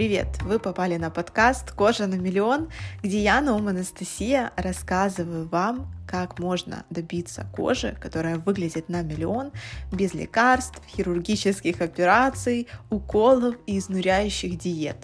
Привет! Вы попали на подкаст «Кожа на миллион», где я, Наум Анастасия, рассказываю вам, как можно добиться кожи, которая выглядит на миллион, без лекарств, хирургических операций, уколов и изнуряющих диет.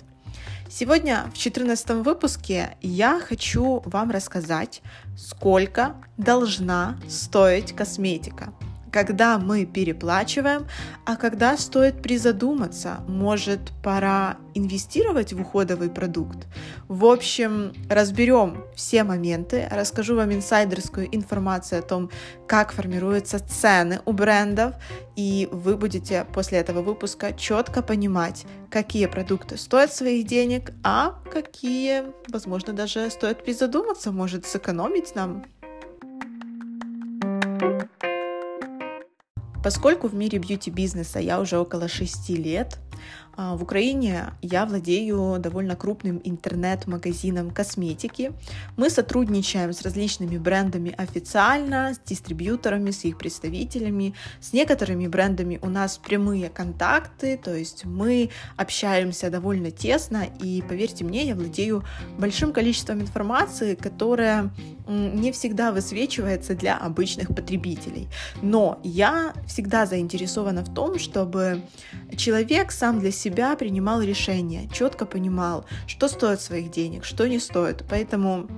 Сегодня в 14 выпуске я хочу вам рассказать, сколько должна стоить косметика – когда мы переплачиваем, а когда стоит призадуматься, может пора инвестировать в уходовый продукт. В общем, разберем все моменты, расскажу вам инсайдерскую информацию о том, как формируются цены у брендов, и вы будете после этого выпуска четко понимать, какие продукты стоят своих денег, а какие, возможно, даже стоит призадуматься, может сэкономить нам Поскольку в мире бьюти-бизнеса я уже около 6 лет, в Украине я владею довольно крупным интернет-магазином косметики. Мы сотрудничаем с различными брендами официально, с дистрибьюторами, с их представителями. С некоторыми брендами у нас прямые контакты, то есть мы общаемся довольно тесно, и поверьте мне, я владею большим количеством информации, которая не всегда высвечивается для обычных потребителей. Но я всегда заинтересована в том, чтобы человек сам для себя принимал решения, четко понимал, что стоит своих денег, что не стоит. Поэтому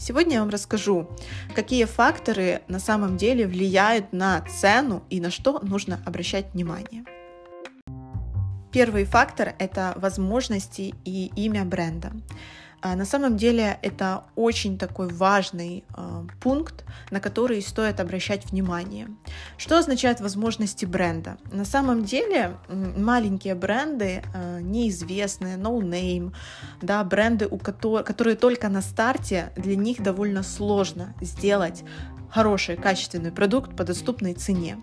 Сегодня я вам расскажу, какие факторы на самом деле влияют на цену и на что нужно обращать внимание. Первый фактор – это возможности и имя бренда. А, на самом деле это очень такой важный э, пункт, на который стоит обращать внимание. Что означает возможности бренда? На самом деле маленькие бренды, э, неизвестные, no name, да, бренды, у которых, которые только на старте, для них довольно сложно сделать хороший, качественный продукт по доступной цене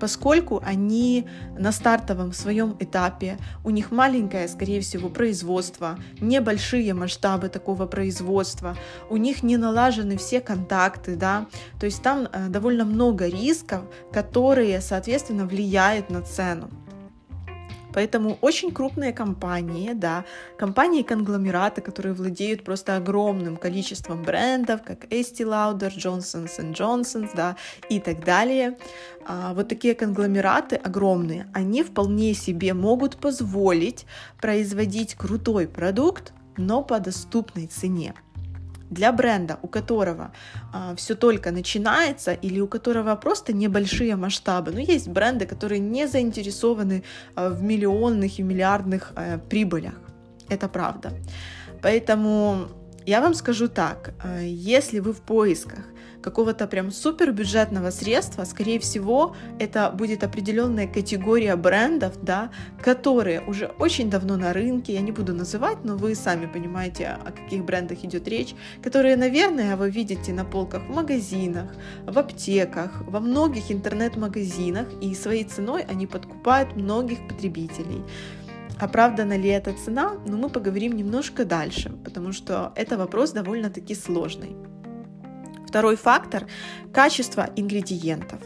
поскольку они на стартовом своем этапе, у них маленькое, скорее всего, производство, небольшие масштабы такого производства, у них не налажены все контакты, да, то есть там э, довольно много рисков, которые, соответственно, влияют на цену. Поэтому очень крупные компании, да, компании-конгломераты, которые владеют просто огромным количеством брендов, как Estee Lauder, Johnson's Johnson's, да, и так далее. А, вот такие конгломераты огромные, они вполне себе могут позволить производить крутой продукт, но по доступной цене для бренда, у которого а, все только начинается или у которого просто небольшие масштабы. Но есть бренды, которые не заинтересованы а, в миллионных и миллиардных а, прибылях. Это правда. Поэтому я вам скажу так, а, если вы в поисках какого-то прям супер бюджетного средства, скорее всего, это будет определенная категория брендов, да, которые уже очень давно на рынке, я не буду называть, но вы сами понимаете, о каких брендах идет речь, которые, наверное, вы видите на полках в магазинах, в аптеках, во многих интернет-магазинах, и своей ценой они подкупают многих потребителей. Оправдана ли эта цена? Ну, мы поговорим немножко дальше, потому что это вопрос довольно-таки сложный. Второй фактор – качество ингредиентов.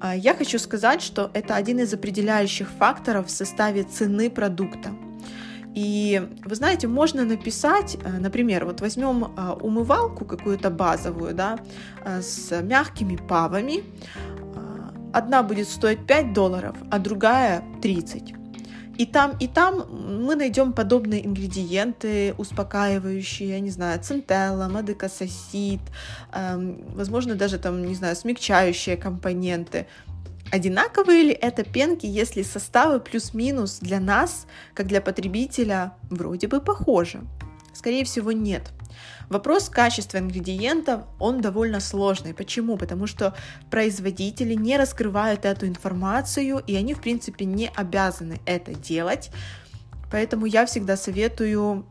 А, я хочу сказать, что это один из определяющих факторов в составе цены продукта. И вы знаете, можно написать, э, например, вот возьмем а, умывалку какую-то базовую, да, э, с мягкими павами. А, одна будет стоить 5 долларов, а другая 30. И там, и там мы найдем подобные ингредиенты, успокаивающие, я не знаю, центелла, мадекасосит, эм, возможно, даже там, не знаю, смягчающие компоненты. Одинаковые ли это пенки, если составы плюс-минус для нас, как для потребителя, вроде бы похожи? Скорее всего, нет. Вопрос качества ингредиентов, он довольно сложный. Почему? Потому что производители не раскрывают эту информацию, и они, в принципе, не обязаны это делать. Поэтому я всегда советую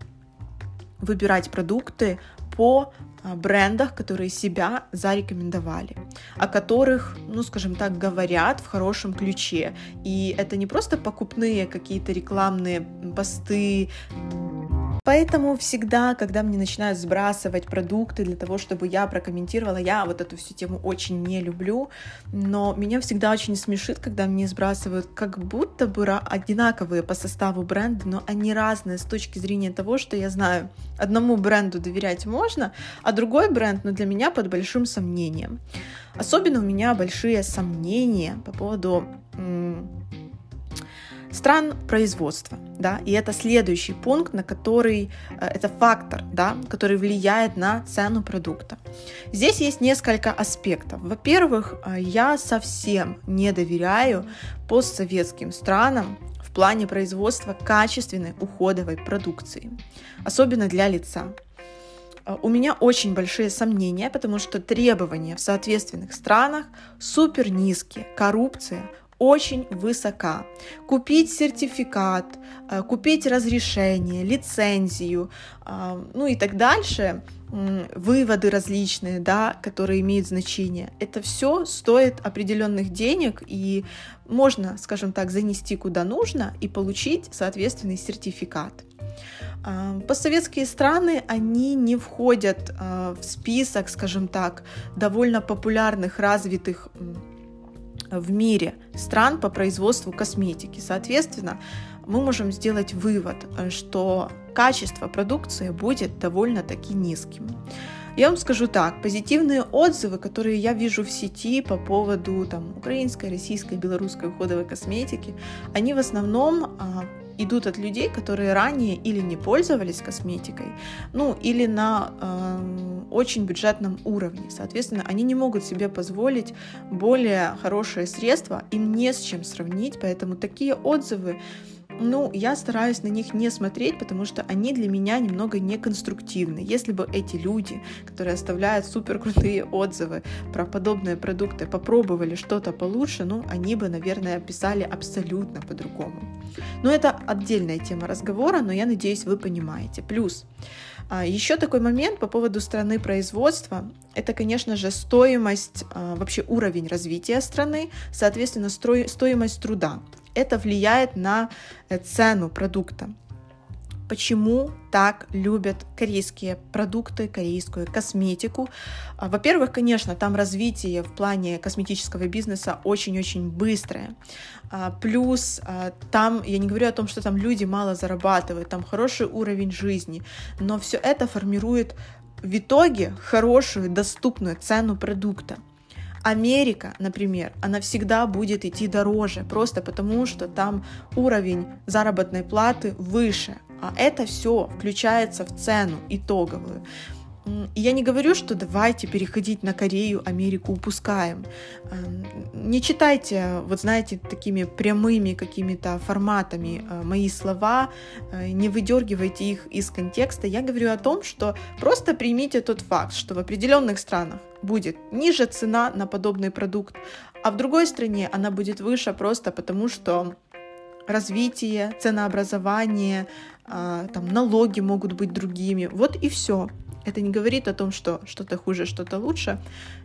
выбирать продукты по а, брендах, которые себя зарекомендовали, о которых, ну, скажем так, говорят в хорошем ключе. И это не просто покупные какие-то рекламные посты, Поэтому всегда, когда мне начинают сбрасывать продукты для того, чтобы я прокомментировала, я вот эту всю тему очень не люблю, но меня всегда очень смешит, когда мне сбрасывают как будто бы одинаковые по составу бренды, но они разные с точки зрения того, что я знаю, одному бренду доверять можно, а другой бренд, ну, для меня под большим сомнением. Особенно у меня большие сомнения по поводу стран производства, да, и это следующий пункт, на который, э, это фактор, да, который влияет на цену продукта. Здесь есть несколько аспектов. Во-первых, э, я совсем не доверяю постсоветским странам в плане производства качественной уходовой продукции, особенно для лица. Э, у меня очень большие сомнения, потому что требования в соответственных странах супер низкие, коррупция очень высока. Купить сертификат, э, купить разрешение, лицензию, э, ну и так дальше, выводы различные, да, которые имеют значение. Это все стоит определенных денег, и можно, скажем так, занести куда нужно и получить соответственный сертификат. Э, постсоветские страны, они не входят в список, скажем так, довольно популярных, развитых в мире стран по производству косметики. Соответственно, мы можем сделать вывод, э, что качество продукции будет довольно-таки низким. Я вам скажу так, позитивные отзывы, которые я вижу в сети по поводу там, украинской, российской, белорусской уходовой косметики, они в основном а, идут от людей, которые ранее или не пользовались косметикой, ну или на э, очень бюджетном уровне. Соответственно, они не могут себе позволить более хорошие средства, им не с чем сравнить, поэтому такие отзывы ну, я стараюсь на них не смотреть, потому что они для меня немного неконструктивны. Если бы эти люди, которые оставляют супер крутые отзывы про подобные продукты, попробовали что-то получше, ну, они бы, наверное, писали абсолютно по-другому. Но это отдельная тема разговора, но я надеюсь, вы понимаете. Плюс, а, еще такой момент по поводу страны производства. Это, конечно же, стоимость, а, вообще уровень развития страны, соответственно, стоимость труда это влияет на э, цену продукта. Почему так любят корейские продукты, корейскую косметику? А, во-первых, конечно, там развитие в плане косметического бизнеса очень-очень быстрое. А, плюс а, там, я не говорю о том, что там люди мало зарабатывают, там хороший уровень жизни, но все это формирует в итоге хорошую, доступную цену продукта. Америка, например, она всегда будет идти дороже, просто потому что там уровень заработной платы выше, а это все включается в цену итоговую. Я не говорю, что давайте переходить на Корею, Америку упускаем. Эм, не читайте, вот знаете, такими прямыми какими-то форматами э, мои слова, э, не выдергивайте их из контекста. Я говорю о том, что просто примите тот факт, что в определенных странах будет ниже цена на подобный продукт, а в другой стране она будет выше просто потому, что развитие, ценообразование, а, там налоги могут быть другими. Вот и все. Это не говорит о том, что что-то хуже, что-то лучше.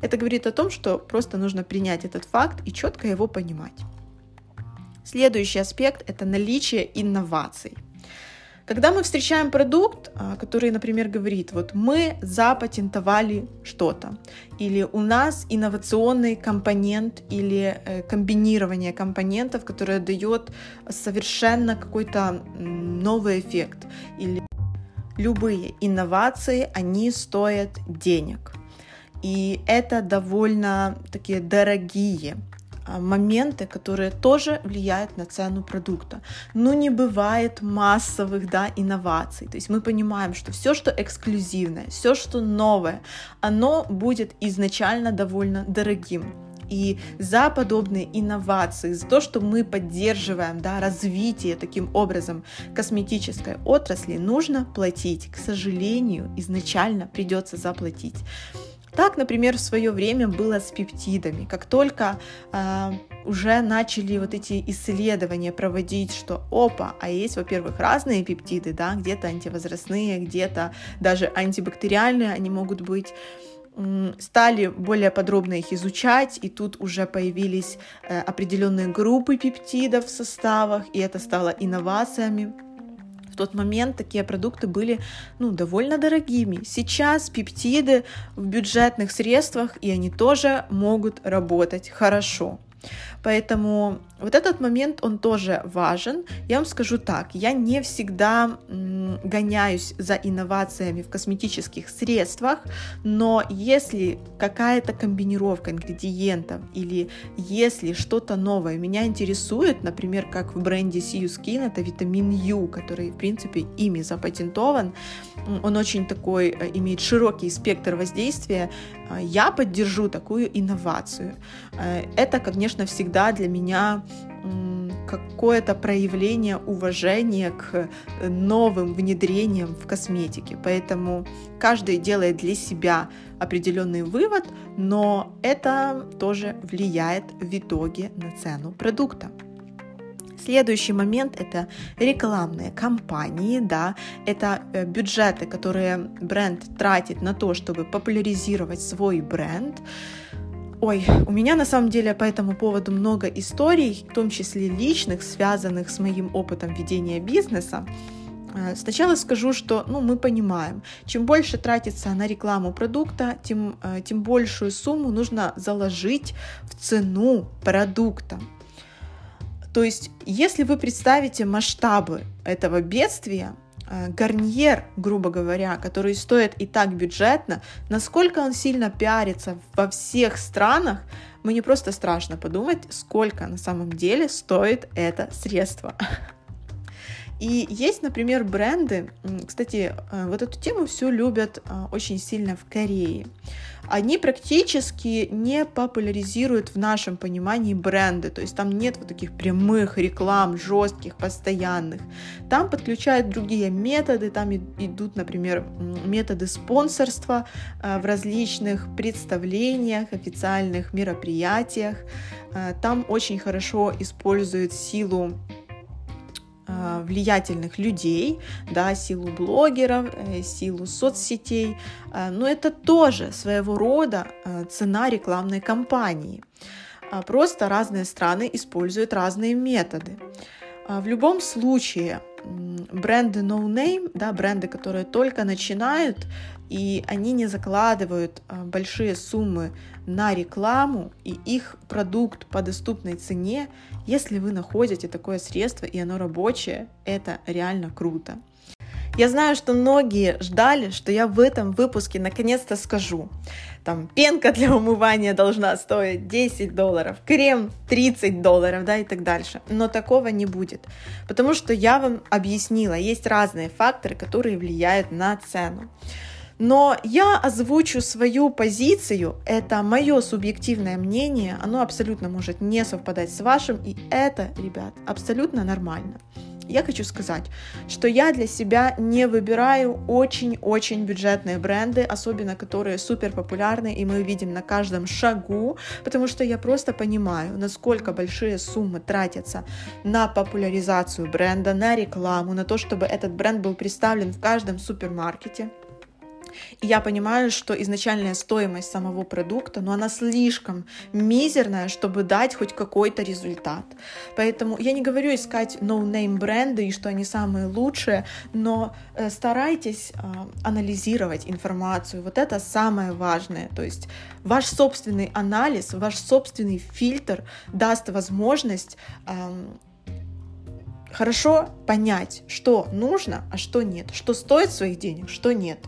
Это говорит о том, что просто нужно принять этот факт и четко его понимать. Следующий аспект – это наличие инноваций. Когда мы встречаем продукт, а, который, например, говорит, вот мы запатентовали что-то, или у нас инновационный компонент или э, комбинирование компонентов, которое дает совершенно какой-то новый эффект, или любые инновации, они стоят денег. И это довольно такие дорогие а, моменты, которые тоже влияют на цену продукта. Но не бывает массовых да, инноваций. То есть мы понимаем, что все, что эксклюзивное, все, что новое, оно будет изначально довольно дорогим. И за подобные инновации, за то, что мы поддерживаем да, развитие таким образом косметической отрасли, нужно платить. К сожалению, изначально придется заплатить. Так, например, в свое время было с пептидами. Как только э, уже начали вот эти исследования проводить, что опа, а есть, во-первых, разные пептиды, да, где-то антивозрастные, где-то даже антибактериальные они могут быть стали более подробно их изучать, и тут уже появились э, определенные группы пептидов в составах, и это стало инновациями В тот момент такие продукты были ну, довольно дорогими. Сейчас пептиды в бюджетных средствах, и они тоже могут работать хорошо. Поэтому вот этот момент, он тоже важен. Я вам скажу так, я не всегда гоняюсь за инновациями в косметических средствах, но если какая-то комбинировка ингредиентов или если что-то новое меня интересует, например, как в бренде Sea Skin, это витамин Ю, который, в принципе, ими запатентован, он очень такой, э, имеет широкий спектр воздействия, э, я поддержу такую инновацию. Э, это, конечно, всегда для меня какое-то проявление уважения к новым внедрениям в косметике. Поэтому каждый делает для себя определенный вывод, но это тоже влияет в итоге на цену продукта. Следующий момент это рекламные кампании, да, это э, бюджеты, которые бренд тратит на то, чтобы популяризировать свой бренд. Ой, у меня на самом деле по этому поводу много историй, в том числе личных, связанных с моим опытом ведения бизнеса. Э, сначала скажу, что ну, мы понимаем, чем больше тратится на рекламу продукта, тем, э, тем большую сумму нужно заложить в цену продукта. То есть, если вы представите масштабы этого бедствия, гарниер, грубо говоря, который стоит и так бюджетно, насколько он сильно пиарится во всех странах, мне просто страшно подумать, сколько на самом деле стоит это средство. И есть, например, бренды, кстати, э, вот эту тему всю любят э, очень сильно в Корее. Они практически не популяризируют в нашем понимании бренды, то есть там нет вот таких прямых реклам, жестких, постоянных. Там подключают другие методы, там идут, например, методы спонсорства э, в различных представлениях, официальных мероприятиях. Там очень хорошо используют силу влиятельных людей, да, силу блогеров, э, силу соцсетей, э, но это тоже своего рода цена рекламной кампании. А просто разные страны используют разные методы. А в любом случае, бренды no name, да, бренды, которые только начинают, и они не закладывают большие суммы на рекламу, и их продукт по доступной цене если вы находите такое средство и оно рабочее, это реально круто. Я знаю, что многие ждали, что я в этом выпуске наконец-то скажу. Там пенка для умывания должна стоить 10 долларов, крем 30 долларов, да, и так дальше. Но такого не будет, потому что я вам объяснила, есть разные факторы, которые влияют на цену. Но я озвучу свою позицию, это мое субъективное мнение, оно абсолютно может не совпадать с вашим, и это, ребят, абсолютно нормально. Я хочу сказать, что я для себя не выбираю очень-очень бюджетные бренды, особенно которые супер популярны, и мы видим на каждом шагу, потому что я просто понимаю, насколько большие суммы тратятся на популяризацию бренда, на рекламу, на то, чтобы этот бренд был представлен в каждом супермаркете. И я понимаю, что изначальная стоимость самого продукта, но она слишком мизерная, чтобы дать хоть какой-то результат. Поэтому я не говорю искать no-name бренды и что они самые лучшие, но э, старайтесь э, анализировать информацию. Вот это самое важное. То есть ваш собственный анализ, ваш собственный фильтр даст возможность хорошо понять, что нужно, а что нет, что стоит своих денег, что нет.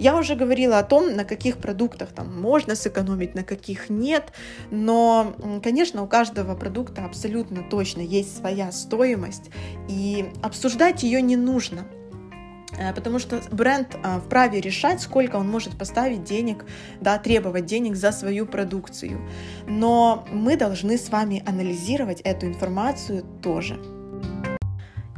Я уже говорила о том, на каких продуктах там можно сэкономить, на каких нет, но, конечно, у каждого продукта абсолютно точно есть своя стоимость, и обсуждать ее не нужно э, потому что бренд а, вправе решать, сколько он может поставить денег, да, требовать денег за свою продукцию. Но мы должны с вами анализировать эту информацию тоже.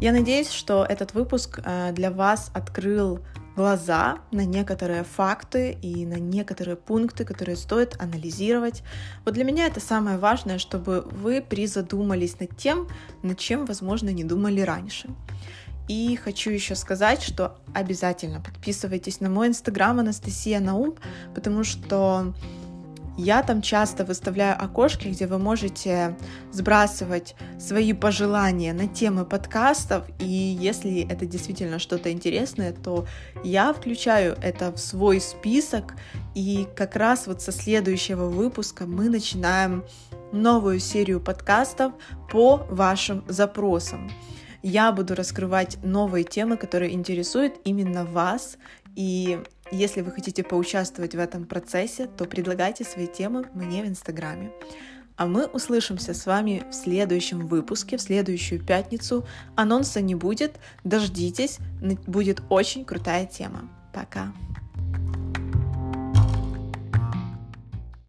Я надеюсь, что этот выпуск э, для вас открыл глаза на некоторые факты и на некоторые пункты, которые стоит анализировать. Вот для меня это самое важное, чтобы вы призадумались над тем, над чем, возможно, не думали раньше. И хочу еще сказать, что обязательно подписывайтесь на мой инстаграм Анастасия Наум, потому что Я там часто выставляю окошки, где вы можете сбрасывать свои пожелания на темы подкастов, и если это действительно что-то интересное, то я включаю это в свой список, и как раз вот со следующего выпуска мы начинаем новую серию подкастов по вашим запросам. Я буду раскрывать новые темы, которые интересуют именно вас, и если вы хотите поучаствовать в этом процессе, то предлагайте свои темы мне в Инстаграме. А мы услышимся с вами в следующем выпуске, в следующую пятницу. Анонса не будет, дождитесь, будет очень крутая тема. Пока!